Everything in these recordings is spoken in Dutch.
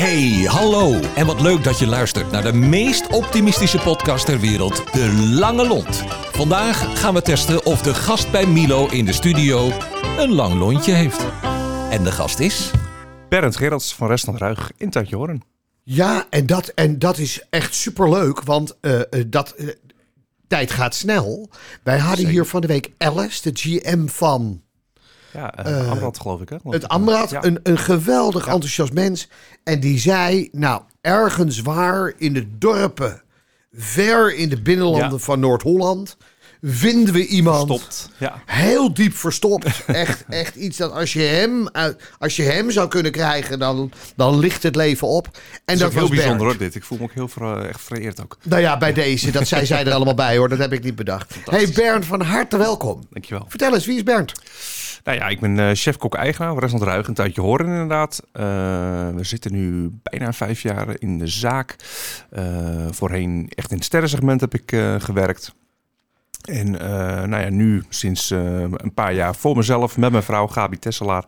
Hey, hallo. En wat leuk dat je luistert naar de meest optimistische podcast ter wereld, De Lange Lont. Vandaag gaan we testen of de gast bij Milo in de studio een lang lontje heeft. En de gast is... Berend Gerards van Restaurant Ruig in Tuintje Hoorn. Ja, en dat, en dat is echt superleuk, want eh, eh, dat, eh, tijd gaat snel. Wij hadden Zeker. hier van de week Alice, de GM van Ja, eh Amrad geloof ik hè? Het ik. Amrad. Ja. Een, een geweldig enthousiast mens. En die zei, nou, ergens waar in de dorpen, ver in de binnenlanden van Noord-Holland, vinden we iemand... Stopt. Ja. Heel diep verstopt. Echt, echt iets dat als je hem, als je hem zou kunnen krijgen, dan, dan ligt het leven op. En Dat is dat heel bijzonder hoor dit. Ik voel me ook heel ver- echt vereerd ook. Nou ja, bij deze. Dat zei zij er allemaal bij hoor. Dat heb ik niet bedacht. Hey Bernd, van harte welkom. Dankjewel. Vertel eens, wie is Bernd? Nou ja, ik ben eh chef-kok-eigenaar Restaurant Ruig in Tuintje Hoorn inderdaad. Eh, we zitten nu bijna vijf jaar in de zaak. Eh, voorheen echt in het sterrensegment heb ik eh, gewerkt. En eh, nou ja, nu sinds eh, een paar jaar voor mezelf met mijn vrouw Gabi Tesselaar.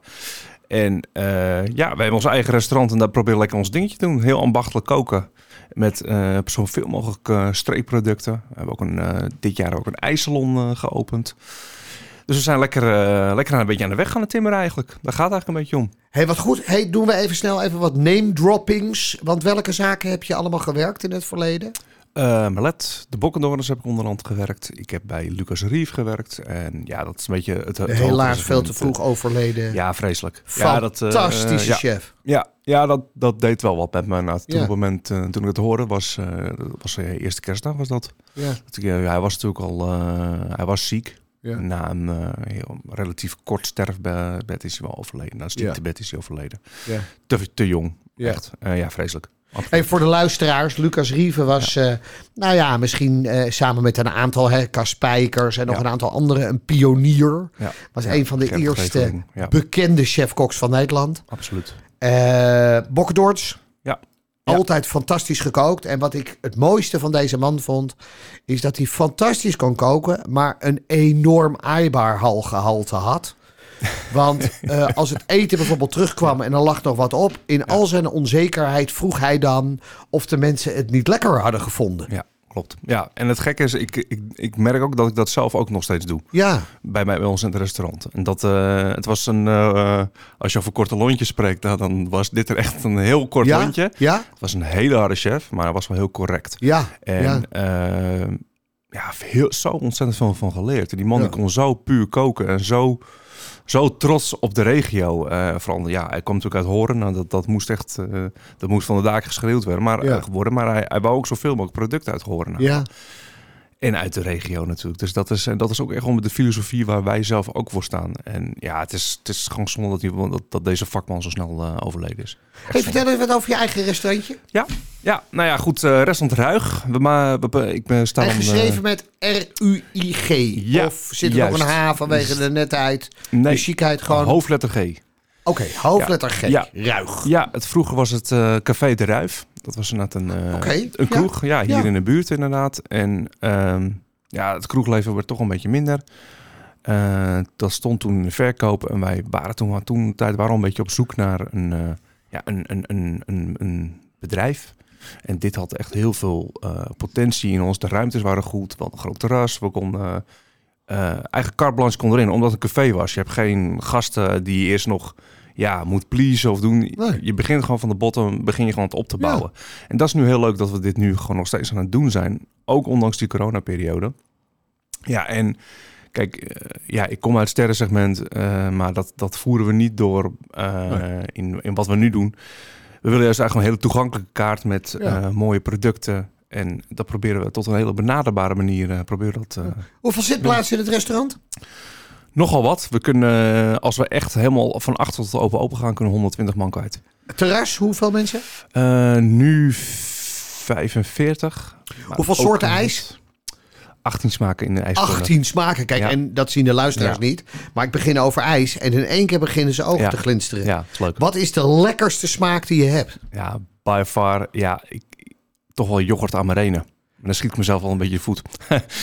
En eh, ja, wij hebben ons eigen restaurant en daar proberen we lekker ons dingetje te doen. Heel ambachtelijk koken met zoveel mogelijk streekproducten. We hebben ook een, dit jaar ook een ijssalon geopend. Dus we zijn lekker, lekker een beetje aan de weg gaan het timmeren eigenlijk. Daar gaat het eigenlijk een beetje om. Hey, wat goed. Hey, doen we even snel even wat name droppings. Want welke zaken heb je allemaal gewerkt in het verleden? Eh Malet, de Bokkendorners heb ik onderhand gewerkt. Ik heb bij Lucas Rief gewerkt. En ja, dat is een beetje het, het Helaas veel te vroeg overleden. Ja, vreselijk. Ja, dat, eh, Fantastische ja, chef. Ja, ja dat, dat deed wel wat met me. Nou, toen Ja. op het moment uh, toen ik het hoorde, was, uh, dat was de eerste kerstdag was dat. Ja. dat uh, hij was natuurlijk al, uh, hij was ziek. Ja. Na een uh, heel, relatief kort sterfbed is hij wel overleden. Na een ziektebed is hij overleden. Ja. Te, te jong, Ja. echt. Uh, ja, vreselijk. Hey, voor de luisteraars, Lucas Rieven was, ja. uh, nou ja, misschien uh, samen met een aantal, hè, Cas Spijkers en nog Ja. een aantal anderen, een pionier. Ja. Was een van de eerste bekende chefkoks van Nederland. Absoluut. Uh. Ja. Altijd fantastisch gekookt. En wat ik het mooiste van deze man vond, is dat hij fantastisch kon koken, maar een enorm eibaarhalgehalte had. Want uh, als het eten bijvoorbeeld terugkwam en er lag nog wat op, in al zijn onzekerheid vroeg hij dan of de mensen het niet lekker hadden gevonden. Ja, klopt. Ja, en het gekke is, ik, ik, ik merk ook dat ik dat zelf ook nog steeds doe. Ja. Bij, mij, bij ons in het restaurant. En dat, uh, het was een, uh, als je over korte lontjes spreekt, nou, dan was dit er echt een heel kort ja? lontje. Ja. Het was een hele harde chef, maar hij was wel heel correct. Ja. En ja. Uh, ja, heel, zo ontzettend veel van geleerd. Die man Ja. die kon zo puur koken en zo, zo trots op de regio. Uh, vooral, ja, hij kwam natuurlijk uit Horen. Nou, dat, dat moest echt, uh, dat moest van de daken geschreeuwd worden. Maar, Ja. uh, geworden, maar hij, hij wou ook zoveel mogelijk producten uit Horen. Ja. En uit de regio natuurlijk. Dus dat is, en dat is ook echt om de filosofie waar wij zelf ook voor staan. En ja, het is, het is gewoon zonde dat, die, dat, dat deze vakman zo snel uh, overleden is. Echt Hey, vertel eens wat over je eigen restaurantje. Ja, ja, nou ja, goed. Uh, restaurant Ruig. We, maar, we, ik ben staan. En geschreven met R-U-I-G. Ja, of zit er juist. nog een H vanwege de netheid, nee, de chicheid gewoon? hoofdletter G. Oké, hoofdletter G. Ja. Ruig. Ja, het, vroeger was het Café de Ruif. Dat was inderdaad een, uh, Oké, een kroeg. Ja, hier Ja. in de buurt inderdaad. En um, ja, het kroegleven werd toch een beetje minder. Uh, dat stond toen in de verkoop. En wij waren toen, toen tijd waren we een beetje op zoek naar een, uh, ja, een, een, een, een, een bedrijf. En dit had echt heel veel potentie in ons. De ruimtes waren goed. We hadden een groot terras. We konden... Eigen carte blanche kon erin, omdat het een café was. Je hebt geen gasten die eerst nog ja, moet pleasen of doen. Nee. Je begint gewoon van de bottom, begin je gewoon het op te bouwen. Ja. En dat is nu heel leuk dat we dit nu gewoon nog steeds aan het doen zijn. Ook ondanks die coronaperiode. Ja, en kijk, uh, ja, ik kom uit het sterrensegment, uh, maar dat, dat voeren we niet door uh, nee. in, in wat we nu doen. We willen juist eigenlijk een hele toegankelijke kaart met ja. mooie producten. En dat proberen we tot een hele benaderbare manier. Proberen dat, Hoeveel zitplaatsen in het restaurant? Nogal wat. We kunnen, uh, als we echt helemaal van achter tot open open gaan, kunnen 120 man kwijt. Terras, hoeveel mensen? Uh, nu 45. Hoeveel soorten ijs? 18 smaken in de ijs. 18 smaken, kijk, Ja. en dat zien de luisteraars Ja. niet. Maar ik begin over ijs en in één keer beginnen ze ogen Ja. te glinsteren. Ja, is leuk. Wat is de lekkerste smaak die je hebt? Ja, by far, ja, ik, toch wel yoghurt amarene. Maar dan schiet ik mezelf al een beetje in de voet.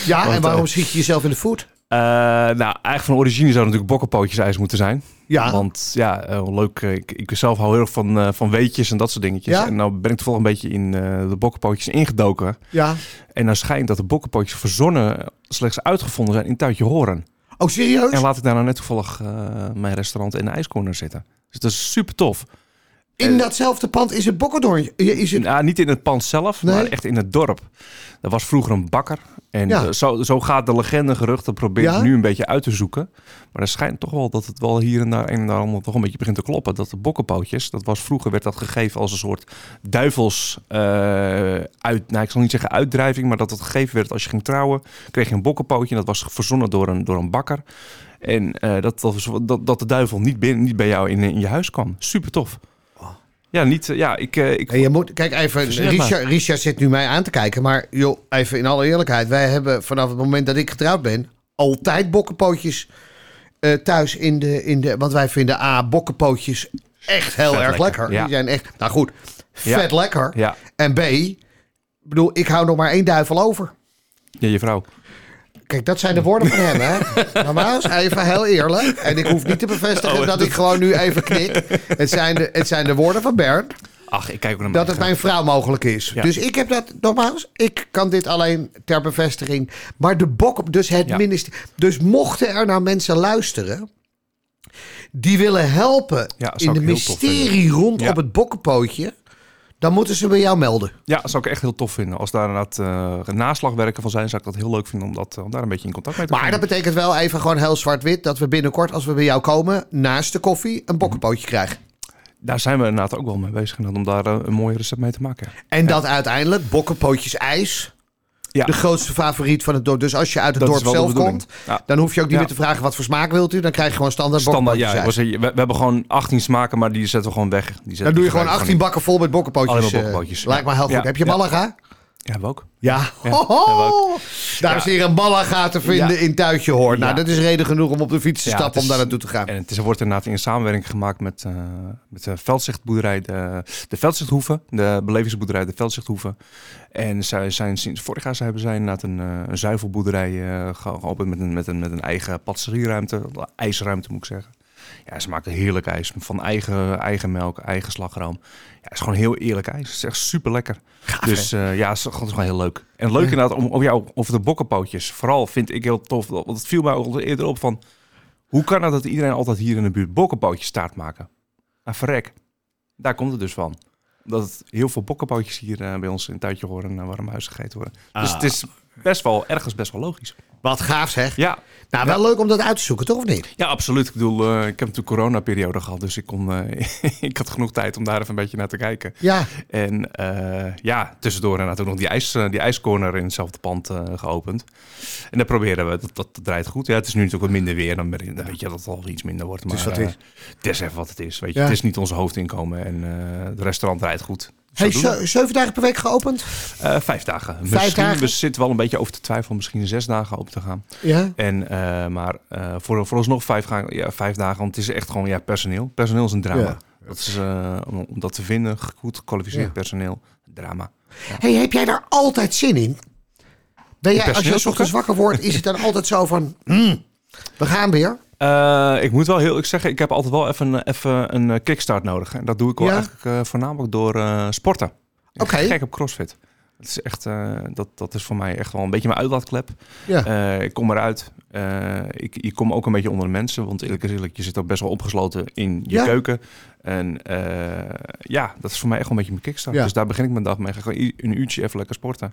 Ja, Want, en waarom eh, schiet je jezelf in de voet? Eh, nou, eigenlijk van origine zou natuurlijk bokkenpootjes ijs moeten zijn. Ja. Want ja, eh, leuk. eh, Ik, ik zelf hou heel erg van, van weetjes en dat soort dingetjes. Ja? En nou ben ik toevallig een beetje in de bokkenpootjes ingedoken. Ja. En dan schijnt dat de bokkenpootjes verzonnen slechts uitgevonden zijn in Tuitje Horen. Oh, serieus? En laat ik daar nou net toevallig mijn restaurant in de ijscorner zitten. Dus dat is super tof. In datzelfde pand is het Bokkendoorn. Is het... Nou, niet in het pand zelf, Nee? maar echt in het dorp. Er was vroeger een bakker. En Ja. eh, zo, zo gaat de legende gerucht. Dat probeer ik Ja? nu een beetje uit te zoeken. Maar er schijnt toch wel dat het wel hier en daar en daar allemaal toch een beetje begint te kloppen. Dat de bokkenpootjes, dat was vroeger werd dat gegeven als een soort duivels eh, uit. Nou, ik zal niet zeggen uitdrijving, maar dat het gegeven werd als je ging trouwen. Kreeg je een bokkenpootje. En dat was verzonnen door een, door een bakker. En eh, dat, dat, dat de duivel niet, binnen, niet bij jou in, in je huis kwam. Super tof. Ja, niet, eh, ja, ik, eh, ik En je moet, kijk even, Richard, Richard zit nu mij aan te kijken. Maar joh, even in alle eerlijkheid. Wij hebben vanaf het moment dat ik getrouwd ben... altijd bokkenpootjes eh, thuis in de, in de... Want wij vinden A, bokkenpootjes echt heel Vet erg lekker, lekker. ja. Die zijn echt, nou goed, Ja. vet lekker. Ja, En B, ik bedoel, ik hou nog maar één duivel over. ja, je vrouw. Kijk, dat zijn de woorden van hem, hè? Nogmaals, even heel eerlijk. En ik hoef niet te bevestigen Oh, dat ik gewoon nu even knik. Het zijn de, het zijn de woorden van Bernd Ach, ik kijk ook naar dat het mijn vrouw mogelijk is. Ja. Dus ik heb dat, nogmaals, ik kan dit alleen ter bevestiging. Maar de bok, dus het Ja. ministerie. Dus mochten er nou mensen luisteren. die willen helpen Ja, in de mysterie rond Ja. op het bokkenpootje. Dan moeten ze bij jou melden. Ja, dat zou ik echt heel tof vinden. Als daar inderdaad eh naslagwerken van zijn, zou ik dat heel leuk vinden om, dat, om daar een beetje in contact mee te Maar komen. dat betekent wel even gewoon heel zwart-wit. dat we binnenkort, als we bij jou komen. naast de koffie een bokkenpootje krijgen. Daar zijn we inderdaad ook wel mee bezig om daar eh, een mooi recept mee te maken. En dat uiteindelijk bokkenpootjes ijs. Ja. De grootste favoriet van het dorp. Dus als je uit het Dat dorp zelf komt, Ja. dan hoef je ook niet Ja. meer te vragen wat voor smaak wilt u. Dan krijg je gewoon standaard, Standaard, ja. we, we hebben gewoon 18 smaken, maar die zetten we gewoon weg. Die zetten Dan doe je gewoon gebruiken 18 bakken vol met bokkenpootjes. Eh, bokkenpootjes, Lijkt me heel goed. Heb je. Malaga? Ja, we ook. Ja. Hebben Daar is hier een Malaga te vinden in Tuitje Hoorn. Nou, dat is reden genoeg om op de fiets te stappen om daar naartoe te gaan. En het is, er wordt inderdaad in samenwerking gemaakt met, eh met de Veldzichtboerderij, de, de Veldzichthoeven, de belevingsboerderij de Veldzichthoeven. En zij zijn sinds vorig jaar hebben zij inderdaad een, eh, een zuivelboerderij eh, ge- geopend met een, met, een, met een eigen patisserieruimte, ijsruimte moet ik zeggen. Ja, ze maken heerlijk ijs van eigen, eigen melk, eigen slagroom. Ja, het is gewoon heel eerlijk ijs. Het is echt super lekker. Dus eh, ja, het is, gewoon- het is gewoon heel leuk. En leuk inderdaad om, om jou over de bokkenpootjes. Vooral vind ik heel tof, want het viel mij ook al eerder op van... Hoe kan het dat iedereen altijd hier in de buurt bokkenpootjes staat maken? Nou, verrek. Daar komt het dus van. Dat heel veel bokkenpootjes hier eh, bij ons in Tuitje horen en warm huis gegeten worden. Dus Ah. het is best wel, ergens best wel logisch. Wat gaaf zeg. Ja, Nou, wel leuk om dat uit te zoeken, toch of niet? ja absoluut. Ik bedoel, eh, ik heb natuurlijk coronaperiode gehad, dus ik, kon, eh, ik had genoeg tijd om daar even een beetje naar te kijken. Ja. En eh, ja, tussendoor inderdaad ook nog die, ijs, die ijscorner in hetzelfde pand eh, geopend. En daar proberen we, dat, dat, draait goed. Ja, het is nu natuurlijk wat minder weer, dan, weet je dat het al iets minder wordt. Maar is wat het het is even wat het is, weet je. Ja. Het is niet onze hoofdinkomen en eh het restaurant draait goed. Hey, zeven dagen per week geopend? Eh, vijf dagen. Vijf misschien, dagen? We zitten wel een beetje over te twijfelen, misschien zes dagen open te gaan. Ja. En, eh, maar eh voor, vooralsnog vijf, gaan, ja, vijf dagen, want het is echt gewoon ja, personeel. Personeel is een drama. Ja. Dat is, om, om dat te vinden, goed gekwalificeerd Ja. personeel, drama. Hey, heb jij daar altijd zin in? Ben jij, als je ochtends wakker wordt, is het dan altijd zo van... hmm, we gaan weer? Eh, ik moet wel heel ik zeggen, ik heb altijd wel even, een- even een eh, kickstart nodig. En dat doe ik wel Ja? eigenlijk eh, voornamelijk door sporten. Oké. gek op crossfit. Het is echt, eh, dat, dat is voor mij echt wel een beetje mijn uitlaatklep. Ja. Eh, ik kom eruit. Eh, ik, ik kom ook een beetje onder de mensen. Want eerlijk is eerlijk, je zit ook best wel opgesloten in je Ja. keuken. En ja, dat is voor mij echt wel een beetje mijn kickstart. Ja. Dus daar begin ik mijn dag mee. Ik ga gewoon i- een uurtje even lekker sporten.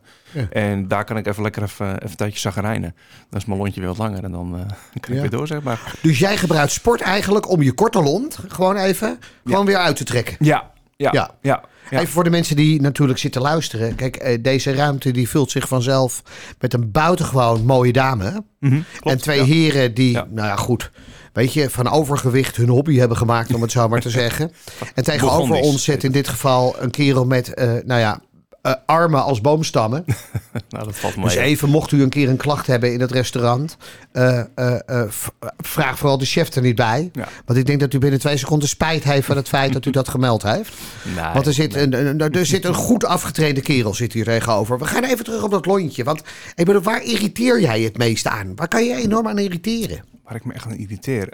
En daar kan ik even lekker even, even een tijdje zagrijnen. Dan is mijn lontje weer wat langer. En dan kan ik weer door, zeg maar. Dus jij gebruikt sport eigenlijk om je korte lont gewoon even gewoon weer uit te trekken. Ja, ja, Ja. ja. ja. Even voor de mensen die natuurlijk zitten luisteren. Kijk, eh, deze ruimte die vult zich vanzelf met een buitengewoon mooie dame. Mhm, klopt, en twee ja. heren die, nou ja, goed. Weet je, van overgewicht hun hobby hebben gemaakt, om het zo maar te zeggen. En tegenover ons zit in dit geval een kerel met, eh, nou ja, eh, armen als boomstammen. Nou, dat valt Dus even, mocht u een keer een klacht hebben in het restaurant, eh, eh, vraag vooral de chef er niet bij. Ja. Want ik denk dat u binnen twee seconden spijt heeft van het feit dat u dat gemeld heeft. Nee, Want er zit, nee. een, een, er zit een goed afgetraind kerel zit hier tegenover. We gaan even terug op dat lontje. Want ik bedoel, waar irriteer jij het meest aan? Waar kan je enorm aan irriteren? Waar ik me echt aan irriteer.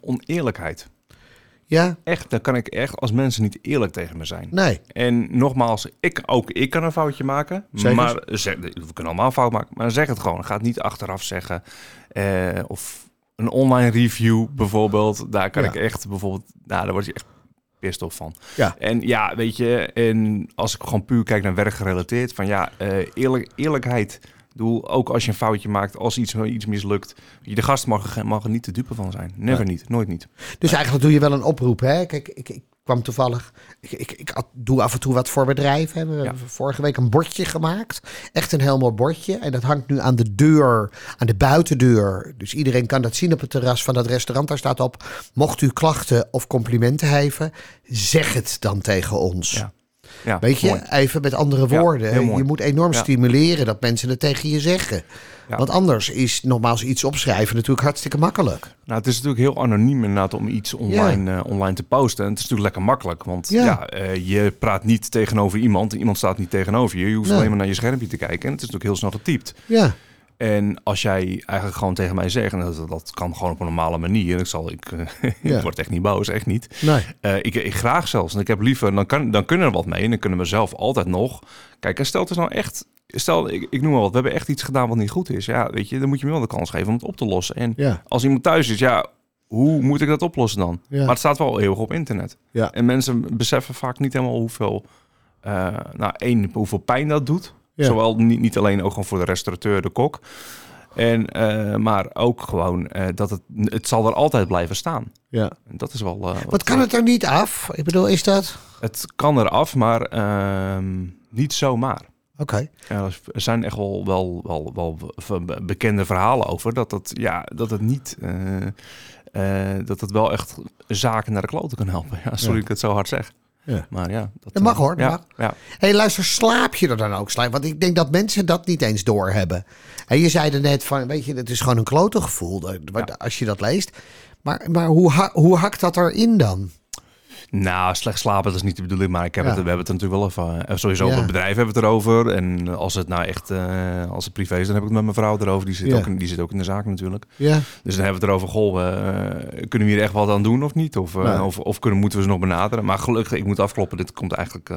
Oneerlijkheid. Ja? Echt, dan kan ik echt als mensen niet eerlijk tegen me zijn. Nee. En nogmaals, ik, ook ik kan een foutje maken. Maar zeg, we kunnen allemaal fout maken. Maar zeg het gewoon. Ga het niet achteraf zeggen. Eh, of een online review bijvoorbeeld. Daar kan Ja. ik echt bijvoorbeeld... Nou, daar word je echt pissed off van. Ja. En ja, weet je... En als ik gewoon puur kijk naar werk gerelateerd. Van ja, eh, eerlijk, eerlijkheid. Bedoel, ook als je een foutje maakt, als iets, iets mislukt. De gast mag, mag er niet te dupe van zijn. Never niet, nooit niet. Dus eigenlijk doe je wel een oproep. Hè? Kijk, ik, ik kwam toevallig. Ik, ik, doe af en toe wat voor bedrijven. hè. We hebben vorige week een bordje gemaakt. Echt een heel mooi bordje. En dat hangt nu aan de deur, aan de buitendeur. Dus iedereen kan dat zien op het terras van dat restaurant. Daar staat op: mocht u klachten of complimenten geven, zeg het dan tegen ons. Ja. Ja, Weet je, mooi. even met andere woorden. je moet enorm stimuleren dat mensen het tegen je zeggen. Want anders is nogmaals iets opschrijven natuurlijk hartstikke makkelijk. Nou, het is natuurlijk heel anoniem inderdaad om iets online, eh, online te posten. En het is natuurlijk lekker makkelijk, want Ja. eh, je praat niet tegenover iemand. Iemand staat niet tegenover je. Je hoeft Nee. alleen maar naar je schermpje te kijken. En het is natuurlijk heel snel getypt. Ja, En als jij eigenlijk gewoon tegen mij zegt, en dat, dat kan gewoon op een normale manier. Ik, zal, ik, eh, Ja. ik word echt niet boos, echt niet. nee. Eh, ik, ik graag zelfs. En ik heb liever, dan, kan, dan kunnen we er wat mee. En dan kunnen we zelf altijd nog. Kijk, en stel het is nou echt. Stel, ik, ik noem maar wat. We hebben echt iets gedaan wat niet goed is. Ja, weet je, dan moet je me wel de kans geven om het op te lossen. En Ja, als iemand thuis is, ja, hoe moet ik dat oplossen dan? Ja. Maar het staat wel eeuwig op internet. Ja. En mensen beseffen vaak niet helemaal hoeveel, eh, nou, één, hoeveel pijn dat doet. Ja. Zowel niet, niet alleen ook gewoon voor de restaurateur, de kok. En, eh, maar ook gewoon eh, dat het, het zal er altijd blijven staan. ja. En dat is wel... eh, Wat kan het er niet af? Ik bedoel, is dat... Het kan eraf, maar ehm, niet zomaar. Oké. Ja, er zijn echt wel, wel, wel, wel bekende verhalen over dat het, ja, dat het niet, eh, eh, dat het wel echt zaken naar de kloten kan helpen. Ja, sorry Ja. dat ik het zo hard zeg. Ja. Maar ja, dat, Dat mag, eh, hoor, dat ja, mag. Ja. hey, luister, slaap je er dan ook? Want ik denk dat mensen dat niet eens doorhebben. En je zei er net van, weet je, het is gewoon een klote gevoel als je dat leest. Maar, maar hoe, ha- hoe hakt dat erin dan? Nou, slecht slapen, dat is niet de bedoeling. Maar ik heb Ja. het, we hebben het er natuurlijk wel even... eh, Sowieso Ja. het bedrijf hebben we het erover. En als het nou echt... eh, als het privé is, dan heb ik het met mijn vrouw erover. Die zit, Ja. ook, in, die zit ook in de zaak natuurlijk. Ja, Dus dan hebben we het erover. Goh, eh, kunnen we hier echt wat aan doen of niet? Of, of, of kunnen, moeten we ze nog benaderen? Maar gelukkig, ik moet afkloppen. Dit komt eigenlijk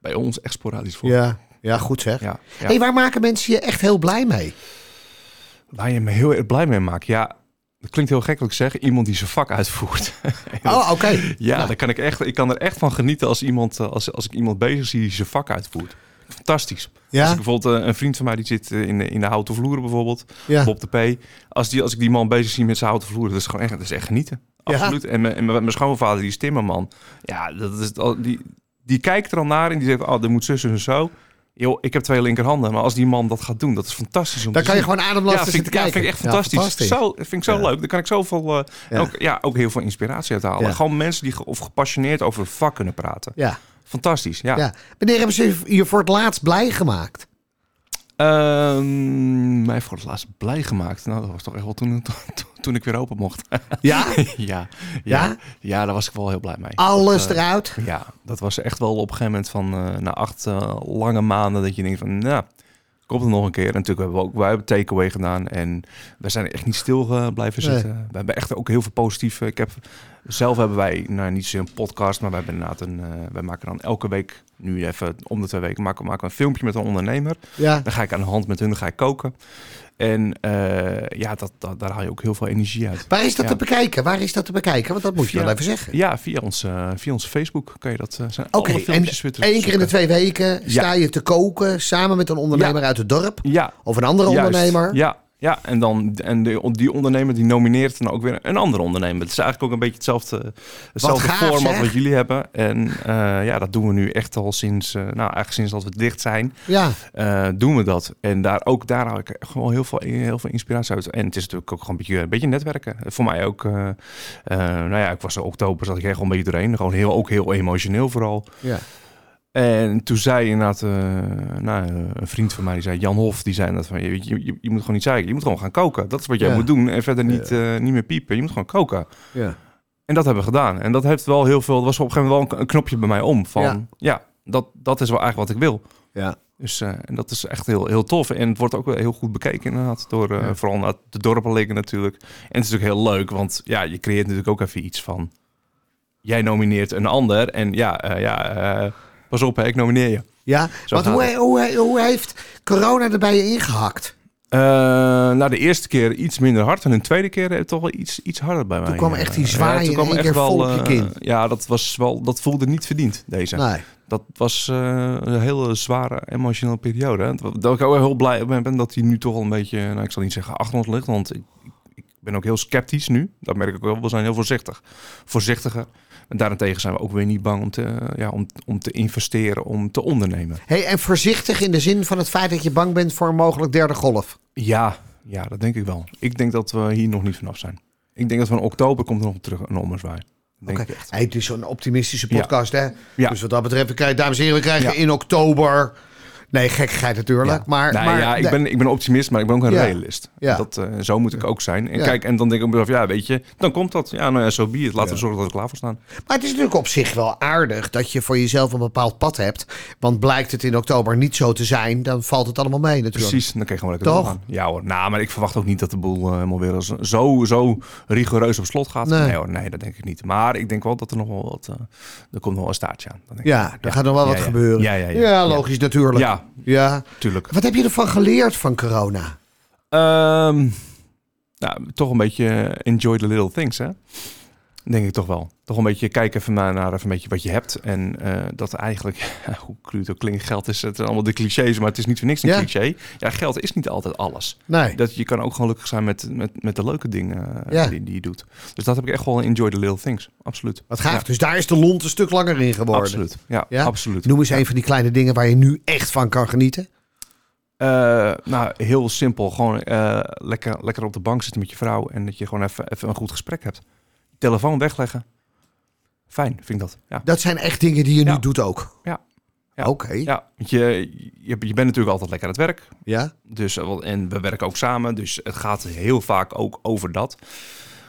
bij ons echt sporadisch voor. ja, ja goed zeg. Ja. Hey, waar maken mensen je echt heel blij mee? Waar je me heel erg blij mee maakt. Ja, dat klinkt heel gek wat ik zeg. Iemand die zijn vak uitvoert. Oh, oké. Ja, daar kan ik, echt, ik kan er echt van genieten als, iemand, eh, als, als ik iemand bezig zie die zijn vak uitvoert. Fantastisch. Ja? Als ik bijvoorbeeld eh, een vriend van mij die zit eh, in de, in de houten vloeren bijvoorbeeld, Ja. Bob de P. Als, die, als ik die man bezig zie met zijn houten vloeren, dat is gewoon echt, dat is echt genieten. Ja. Absoluut. En, mijn- en mijn schoonvader, die is timmerman. Ja, dat is, al- die, die kijkt er al naar en die zegt, oh, dat moet zus en zo. Joh, ik heb twee linkerhanden, maar als die man dat gaat doen, dat is fantastisch om Dan te kan je gewoon ademloos ja, vind, ik- ja, vind ik echt Ja, fantastisch. fantastisch. Zo, vind ik zo Ja. leuk. Daar kan ik zoveel, eh, Ja. Ook, ja, ook heel veel inspiratie uit halen. Ja. Gewoon mensen die ge- of gepassioneerd over het vak kunnen praten. Ja, Fantastisch, ja. ja. Wanneer hebben ze je voor het laatst blij gemaakt? Ehm, mij voor het laatst blij gemaakt. Nou, dat was toch echt wel toen, toen, toen ik weer open mocht. Ja? ja, ja, Ja? ja, daar was ik wel heel blij mee. Alles Dat, eh, eruit? Ja, dat was echt wel op een gegeven moment van eh, na acht eh, lange maanden dat je denkt van, nou, komt er nog een keer. En natuurlijk hebben we ook, wij hebben takeaway gedaan en we zijn echt niet stil eh, blijven Nee. zitten. We hebben echt ook heel veel positieve. Ik heb zelf hebben wij, nou niet zo'n podcast, maar wij hebben inderdaad een, eh, wij maken dan elke week, nu even om de twee weken, maken, maken we een filmpje met een ondernemer. Ja. Dan ga ik aan de hand met hun, dan ga ik koken. En eh, ja, dat, dat, daar haal je ook heel veel energie uit. Waar is dat Ja. te bekijken? Waar is dat te bekijken? Want dat moet je wel even zeggen. Ja, via ons, eh, via ons Facebook kan je dat. eh zijn Oké, alle filmpjes één keer in de twee weken sta je te koken samen met een ondernemer uit het dorp Ja, of een andere juist. ondernemer. Ja, ja, en, dan, en de, die ondernemer die nomineert dan ook weer een andere ondernemer. Het is eigenlijk ook een beetje hetzelfde, hetzelfde gaaf, format wat jullie hebben. En eh, ja, dat doen we nu echt al sinds, eh, nou eigenlijk sinds dat we dicht zijn, Ja, eh, doen we dat. En daar, ook daar haal ik gewoon heel veel, heel veel inspiratie uit. En het is natuurlijk ook gewoon een beetje, een beetje netwerken. Voor mij ook, nou ja, ik was in oktober, zat ik echt wel een beetje doorheen. Gewoon heel, ook heel emotioneel vooral. ja. En toen zei inderdaad, eh, nou, eh, een vriend van mij, die zei, Jan Hof, die zei dat van, je, je, je, moet gewoon niet zeiken, je moet gewoon gaan koken. Dat is wat jij Ja. moet doen en verder niet, eh, niet meer piepen. Je moet gewoon koken. ja. En dat hebben we gedaan. En dat heeft wel heel veel, er was op een gegeven moment wel een, knopje bij mij om van, Ja. ja, dat, dat is wel eigenlijk wat ik wil. ja. Dus en dat is echt heel, heel tof. En het wordt ook wel heel goed bekeken inderdaad. Door Ja. vooral naar de dorpen liggen natuurlijk. En het is natuurlijk heel leuk, want ja, je creëert natuurlijk ook even iets van jij nomineert een ander. En ja, ja pas op, hè, ik nomineer je. Ja, Zo want hoe, hoe, hoe heeft corona er bij je ingehakt? Eh, nou, de eerste keer iets minder hard. En de tweede keer toch wel iets, iets harder bij mij. kwam echt die Eh, zwaai toen in kwam echt eh. Ja, dat, was wel, dat voelde niet verdiend, deze. Nee. Dat was een hele zware emotionele periode. hè. Dat ik ook heel blij ben, dat hij nu toch al een beetje, nou, ik zal niet zeggen achter ons ligt, want ik, ik, ik ben ook heel sceptisch nu. Dat merk ik ook wel. We zijn heel voorzichtig. Voorzichtiger. En daarentegen zijn we ook weer niet bang om te, ja, om, om te investeren, om te ondernemen. Hey, en voorzichtig in de zin van het feit dat je bang bent voor een mogelijk derde golf. Ja, ja, dat denk ik wel. Ik denk dat we hier nog niet vanaf zijn. Ik denk dat in oktober komt er nog terug een ommezwaai. Oké. Hey, het is zo'n optimistische podcast, hè? Ja. Dus wat dat betreft, we krijgen, dames en heren, we krijgen Ja. in oktober... Nee, gekkigheid natuurlijk. Ja. Maar, Nou maar ja, ik ben, ik ben optimist, maar ik ben ook een Ja. realist. Ja. Dat, eh, zo moet ik ook zijn. En Ja. kijk, en dan denk ik mezelf, ja, weet je, dan komt dat. Ja, nou ja, zo be it. Laten we zorgen dat we klaar voor staan. Maar het is natuurlijk op zich wel aardig dat je voor jezelf een bepaald pad hebt. Want blijkt het in oktober niet zo te zijn, dan valt het allemaal mee natuurlijk. Precies, dan krijg je gewoon lekker Toch? doorgaan. Ja hoor, nou, maar ik verwacht ook niet dat de boel eh, helemaal weer zo, zo, zo rigoureus op slot gaat. Nee. Nee. hoor, nee, dat denk ik niet. Maar ik denk wel dat er nog wel wat, eh, er komt nog wel een staartje aan. Denk ik. Ja, er gaat nog wel Ja, wat ja. gebeuren. Ja, ja, ja. logisch natuurlijk. Ja, ja. tuurlijk. Wat heb je ervan geleerd van corona? Ehm, nou, toch een beetje enjoy the little things, hè? Denk ik toch wel. Toch een beetje kijken even naar, naar even een beetje wat je hebt. En eh, dat eigenlijk, hoe cru het ook klinkt, geld is het allemaal de clichés, maar het is niet voor niks een Ja. cliché. Ja, geld is niet altijd alles. Nee. Dat je kan ook gelukkig zijn met, met, met de leuke dingen eh, Ja. die, die je doet. Dus dat heb ik echt wel enjoy the little things. Absoluut. Wat gaaf. Dus daar is de lont een stuk langer in geworden. absoluut. Ja, absoluut. Noem eens een van die kleine dingen waar je nu echt van kan genieten. Eh, nou, heel simpel. Gewoon lekker, lekker op de bank zitten met je vrouw en dat je gewoon even, even een goed gesprek hebt. Telefoon wegleggen. Fijn, vind ik dat. Ja. Dat zijn echt dingen die je nu Ja. doet ook. Ja. Ja. Oké. Ja, want je, je, je bent natuurlijk altijd lekker aan het werk. Ja. Dus, eh, en we werken ook samen. Dus het gaat heel vaak ook over dat.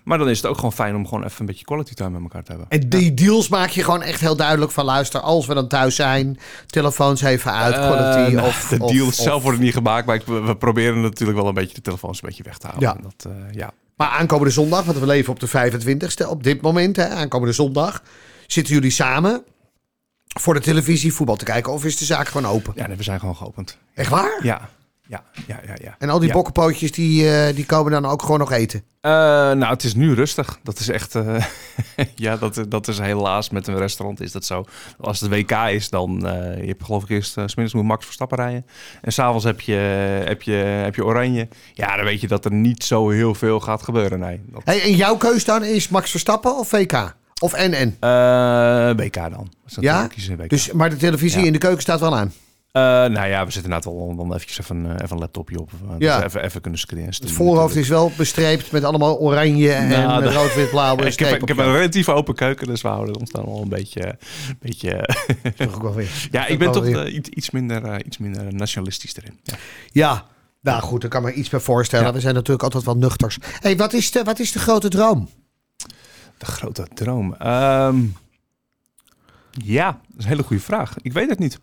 Maar dan is het ook gewoon fijn om gewoon even een beetje quality time met elkaar te hebben. En die deals maak je gewoon echt heel duidelijk van luister, als we dan thuis zijn, telefoons even uit, Eh, quality nou, of... de deals of- zelf worden niet gemaakt, maar ik, we we proberen natuurlijk wel een beetje de telefoons een beetje weg te houden. Ja. En Dat, eh, ja. Maar aankomende zondag, want we leven op de 25ste op dit moment, hè, aankomende zondag, zitten jullie samen voor de televisie voetbal te kijken of is de zaak gewoon open? ja, nee, we zijn gewoon geopend. Echt waar? Ja, ja, ja, ja. ja. En al die Ja. bokkenpootjes, die, eh, die komen dan ook gewoon nog eten? Eh, nou, het is nu rustig. Dat is echt. eh, ja, dat, dat is helaas met een restaurant is dat zo. Als het WK is, dan. eh je hebt geloof ik eerst. Uh, smiddags moet Max Verstappen rijden. En s'avonds heb je, heb, je, heb je Oranje. Ja, dan weet je dat er niet zo heel veel gaat gebeuren. Nee. Dat, Hey, en jouw keus dan is Max Verstappen of VK? Of NN? Eh, WK dan. Dus dat Ja? WK. Dus, maar de televisie Ja. in de keuken staat wel aan. Eh, nou ja, we zitten inderdaad wel dan eventjes even, eh, even een laptopje op. eh, Ja. even, even kunnen screenen. Het voorhoofd is wel bestreept met allemaal oranje en Nou, eh, dat- rood, wit, blauw. ik, heb, ik heb een relatief open keuken, dus we houden ons dan al een beetje... beetje Toch ook wel weer. ja, ik ben toch iets, iets, minder, iets minder nationalistisch erin. Ja. Ja, nou goed, daar kan me iets bij voorstellen. Ja. We zijn natuurlijk altijd wel nuchters. Hey, wat, is de, wat is de grote droom? De grote droom. Ehm, ja, dat is een hele goede vraag. Ik weet het niet.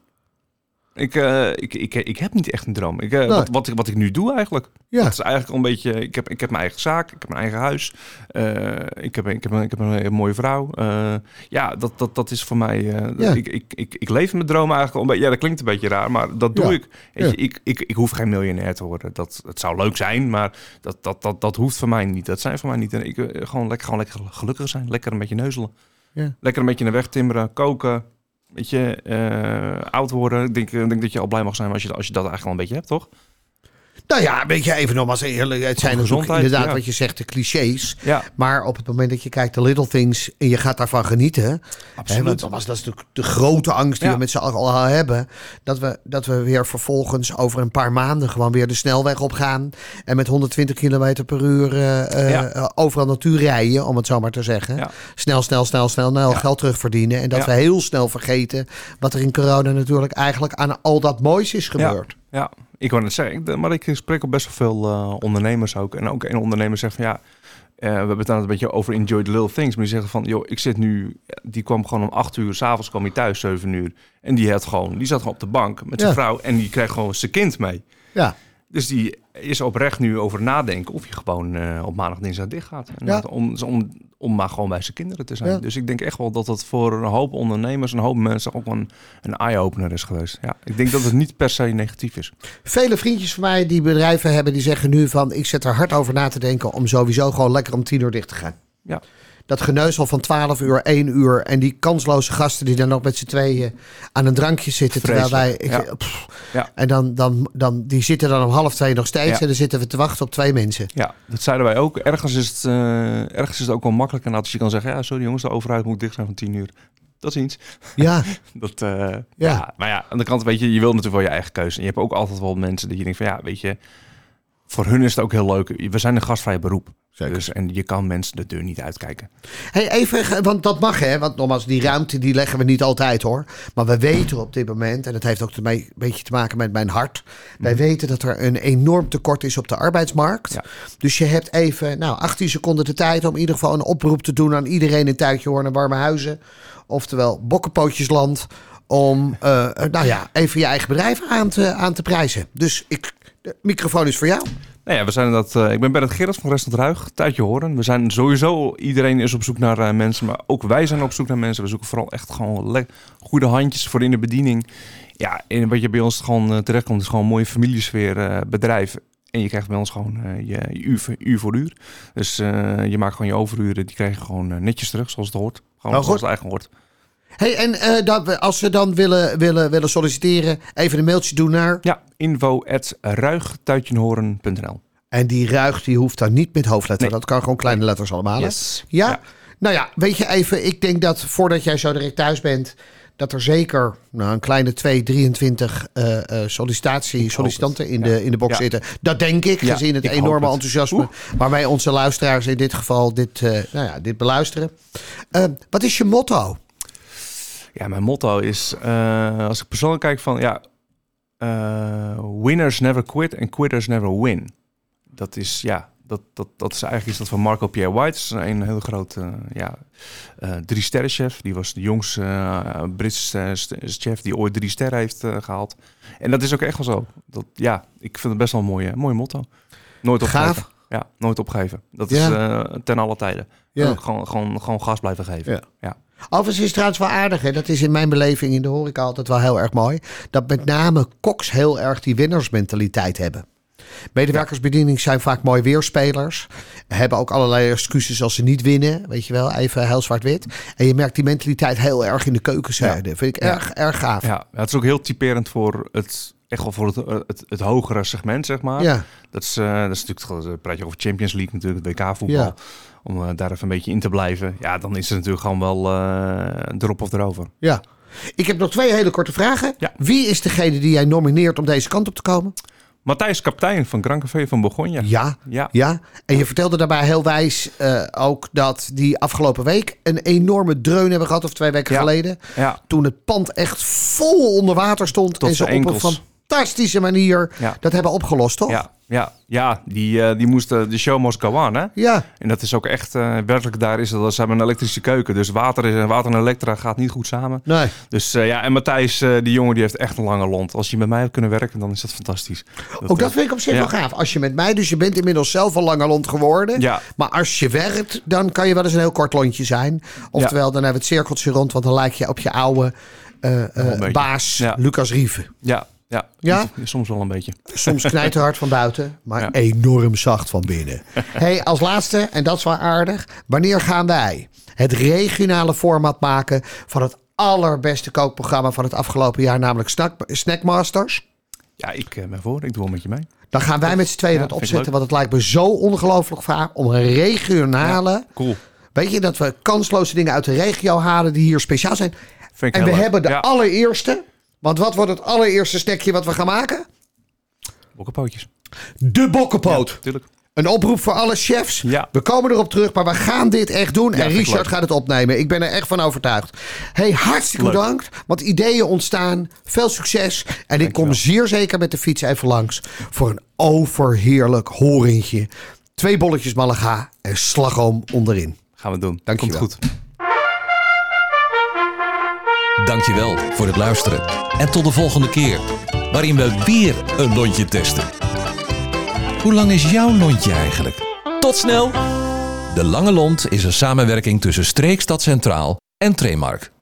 Ik, eh, ik, ik, ik heb niet echt een droom. Ik, eh, wat, wat, ik, wat ik nu doe eigenlijk. Ja. Dat is eigenlijk al een beetje... Ik heb, ik heb mijn eigen zaak. Ik heb mijn eigen huis. ik, heb, ik, heb, een- ik heb een, mooie vrouw. Eh, ja, dat, dat, dat is voor mij... Ja. ik, ik, ik, ik leef mijn droom eigenlijk al een beetje... Ja, dat klinkt een beetje raar, maar dat doe Ja. ik. Weet je, ik, ik. Ik hoef geen miljonair te worden. Dat, het zou leuk zijn, maar dat, dat, dat, dat hoeft voor mij niet. Dat zijn voor mij niet. En ik gewoon lekker, gewoon lekker gelukkig zijn. Lekker een beetje neuzelen. Ja. Lekker een beetje naar weg timmeren, koken. Weet je, eh, oud worden. Ik denk, ik denk dat je al blij mag zijn als je, als je dat eigenlijk al een beetje hebt, toch? Nou ja, weet je, even nogmaals eerlijk. Het zijn natuurlijk gezondheid, inderdaad ja. wat je zegt, de clichés. Ja, Maar op het moment dat je kijkt de little things en je gaat daarvan genieten. Hè, absoluut. want nogmaals, dat is natuurlijk de grote angst die Ja. we met z'n allen al hebben. Dat we, dat we weer vervolgens over een paar maanden gewoon weer de snelweg op gaan. En met 120 km per uur eh, eh, overal naartoe rijden, om het zo maar te zeggen. Snel, snel, snel, snel, snel geld terugverdienen. En dat we heel snel vergeten wat er in corona natuurlijk eigenlijk aan al dat moois is gebeurd. Ja, ik wou net zeggen, maar ik spreek ook best wel veel eh, ondernemers ook. En ook een ondernemer zegt van ja, eh, we hebben het dan een beetje over enjoy the little things. Maar die zeggen van, joh, ik zit nu, die kwam gewoon om acht uur, s'avonds kwam hij thuis, zeven uur. En die had gewoon, die zat gewoon op de bank met zijn Ja. vrouw en die kreeg gewoon zijn kind mee. Ja. Dus die is oprecht nu over nadenken of je gewoon eh, op maandag, dinsdag dicht gaat. En Ja. om, om, om maar gewoon bij zijn kinderen te zijn. Ja. Dus ik denk echt wel dat dat voor een hoop ondernemers, een hoop mensen ook een, een eye-opener is geweest. Ja, ik denk dat het niet per se negatief is. Vele vriendjes van mij die bedrijven hebben, die zeggen nu van... ik zet er hard over na te denken om sowieso gewoon lekker om tien uur dicht te gaan. Ja. Dat geneuzel van 12 uur, 1 uur en die kansloze gasten die dan nog met z'n tweeën aan een drankje zitten. Terwijl wij. Ik, ja. pff, Ja. En dan, dan, dan, die zitten dan om half twee nog steeds Ja. en dan zitten we te wachten op twee mensen. Ja, dat zeiden wij ook. Ergens is het, eh, ergens is het ook wel makkelijk. En als je kan zeggen, ja, sorry jongens, de overheid moet dicht zijn van 10 uur. Dat is iets. Ja, Dat, eh, ja. maar ja, aan de kant weet je, je wilt natuurlijk wel je eigen keuze. En je hebt ook altijd wel mensen die je denkt van, ja, weet je, voor hun is het ook heel leuk. We zijn een gastvrij beroep. Zeker. Dus, en je kan mensen de deur niet uitkijken. Hey, even, want dat mag hè, want nogmaals, die ruimte die leggen we niet altijd hoor. Maar we weten op dit moment, en dat heeft ook ermee een beetje te maken met mijn hart. Wij weten dat er een enorm tekort is op de arbeidsmarkt. Ja. Dus je hebt even, nou, 18 seconden de tijd om in ieder geval een oproep te doen aan iedereen in Tuitje Hoorn en Warme Huizen. Oftewel Bokkenpootjesland. Om, eh, eh, nou ja, even je eigen bedrijf aan te, aan te prijzen. Dus ik, de microfoon is voor jou. Nou ja, we zijn dat. eh, ik ben Bernard Gerrits van Restaurant Ruig, Tuitje Horen. We zijn sowieso, iedereen is op zoek naar eh, mensen, maar ook wij zijn op zoek naar mensen. We zoeken vooral echt gewoon goede handjes voor in de bediening. Ja, en wat je bij ons gewoon eh, terechtkomt, is gewoon een mooie familiesfeer bedrijf. En je krijgt bij ons gewoon je, je uur, voor- uur voor uur. Dus je maakt gewoon je overuren, die krijg je gewoon netjes terug, zoals het hoort. Gewoon Oh, zoals het eigen hoort. Hey, en eh, dat we, als we dan willen, willen, willen solliciteren, even een mailtje doen naar. Ja, info at ruigtuitjenhoren.nl. En die ruig die hoeft dan niet met hoofdletter. Nee. Dat kan gewoon kleine letters allemaal. Yes. Ja? Ja. Nou ja, weet je even. Ik denk dat voordat jij zo direct thuis bent. Dat er zeker nou, een kleine 2, 23 eh, eh, sollicitatie, sollicitanten in, Ja. de, in de box Ja. zitten. Dat denk ik, gezien het ik enorme het. enthousiasme waarmee onze luisteraars in dit geval dit, nou ja, dit beluisteren. Wat is je motto? Ja, mijn motto is, eh, als ik persoonlijk kijk van, ja, eh, winners never quit and quitters never win. Dat is, ja, dat, dat, dat is eigenlijk iets dat van Marco Pierre White. Dat is een heel groot, eh, ja, drie sterren chef. Die was de jongste Britse chef die ooit drie sterren heeft eh, gehaald. En dat is ook echt wel zo. Dat, ja, ik vind het best wel een mooie, mooie motto. Nooit opgeven. Gaaf. Ja, nooit opgeven. Dat Ja. is ten alle tijden. Ja. En ook Gewoon, gewoon, gewoon gas blijven geven. Ja. ja. Overigens is het trouwens wel aardig. Hè? Dat is in mijn beleving in de horeca altijd wel heel erg mooi. Dat met name koks heel erg die winnersmentaliteit hebben. Medewerkersbediening zijn vaak mooi weerspelers. Hebben ook allerlei excuses als ze niet winnen. Weet je wel, even heel zwart-wit. En je merkt die mentaliteit heel erg in de keukenzijde. Vind ik Ja. erg, erg gaaf. Ja, het is ook heel typerend voor het, echt wel voor het, het, het hogere segment, zeg maar. Ja. Dat is, eh, dat is natuurlijk, dan praat je over Champions League natuurlijk, het WK-voetbal. Ja. Om eh, daar even een beetje in te blijven. Ja, dan is het natuurlijk gewoon wel eh, drop of erover. ja. Ik heb nog twee hele korte vragen. Ja. Wie is degene die jij nomineert om deze kant op te komen? Matthijs Kaptein van Café van Bourgogne. Ja. Ja. Ja, en je vertelde daarbij heel wijs eh, ook dat die afgelopen week een enorme dreun hebben gehad, of twee weken Ja. geleden. Ja. Toen het pand echt vol onder water stond. Tot en ze op een enkels. Fantastische manier Ja. dat hebben opgelost, toch? Ja, ja, ja die, eh, die moesten, de show moest go on, hè? Ja. En dat is ook echt, eh, werkelijk daar is het, ze hebben een elektrische keuken. Dus water, is, water en elektra gaat niet goed samen. Nee. Dus eh, ja, en Matthijs, die jongen, die heeft echt een lange lont. Als je met mij had kunnen werken, dan is dat fantastisch. Ook dat vind ik op zich ja. wel gaaf. Als je met mij, dus je bent inmiddels zelf een lange lont geworden. Ja. Maar als je werkt, dan kan je wel eens een heel kort lontje zijn. Oftewel, dan hebben we het cirkeltje rond, want dan lijk je op je oude baas Ja. Lucas Rieven. Ja, ja, Ja? soms wel een beetje. Soms knijterhard van buiten, maar Ja. enorm zacht van binnen. hey, als laatste, en dat is wel aardig. Wanneer gaan wij het regionale format maken van het allerbeste kookprogramma van het afgelopen jaar, namelijk Snack, Snackmasters? Ja, ik eh, ben voor. Ik doe wel met je mee. Dan gaan wij met z'n tweeën Ja, dat opzetten, want het lijkt me zo ongelooflijk vaak om een regionale... Cool. Weet je, dat we kansloze dingen uit de regio halen die hier speciaal zijn. En we leuk. hebben de allereerste. Want wat wordt het allereerste snackje wat we gaan maken? bokkenpootjes. De bokkenpoot. Tuurlijk. Een oproep voor alle chefs. Ja. We komen erop terug, maar we gaan dit echt doen. en Richard gaat het opnemen. Ik ben er echt van overtuigd. Hey, hartstikke Leuk. bedankt. Want ideeën ontstaan. Veel succes. En ik kom zeer zeker met de fiets even langs. Voor een overheerlijk horentje. Twee bolletjes malaga en slagroom onderin. Gaan we doen. Dankjewel. Komt goed. Dankjewel voor het luisteren. En tot de volgende keer, waarin we weer een lontje testen. Hoe lang is jouw lontje eigenlijk? Tot snel! De Lange Lont is een samenwerking tussen Streekstad Centraal en Tremark.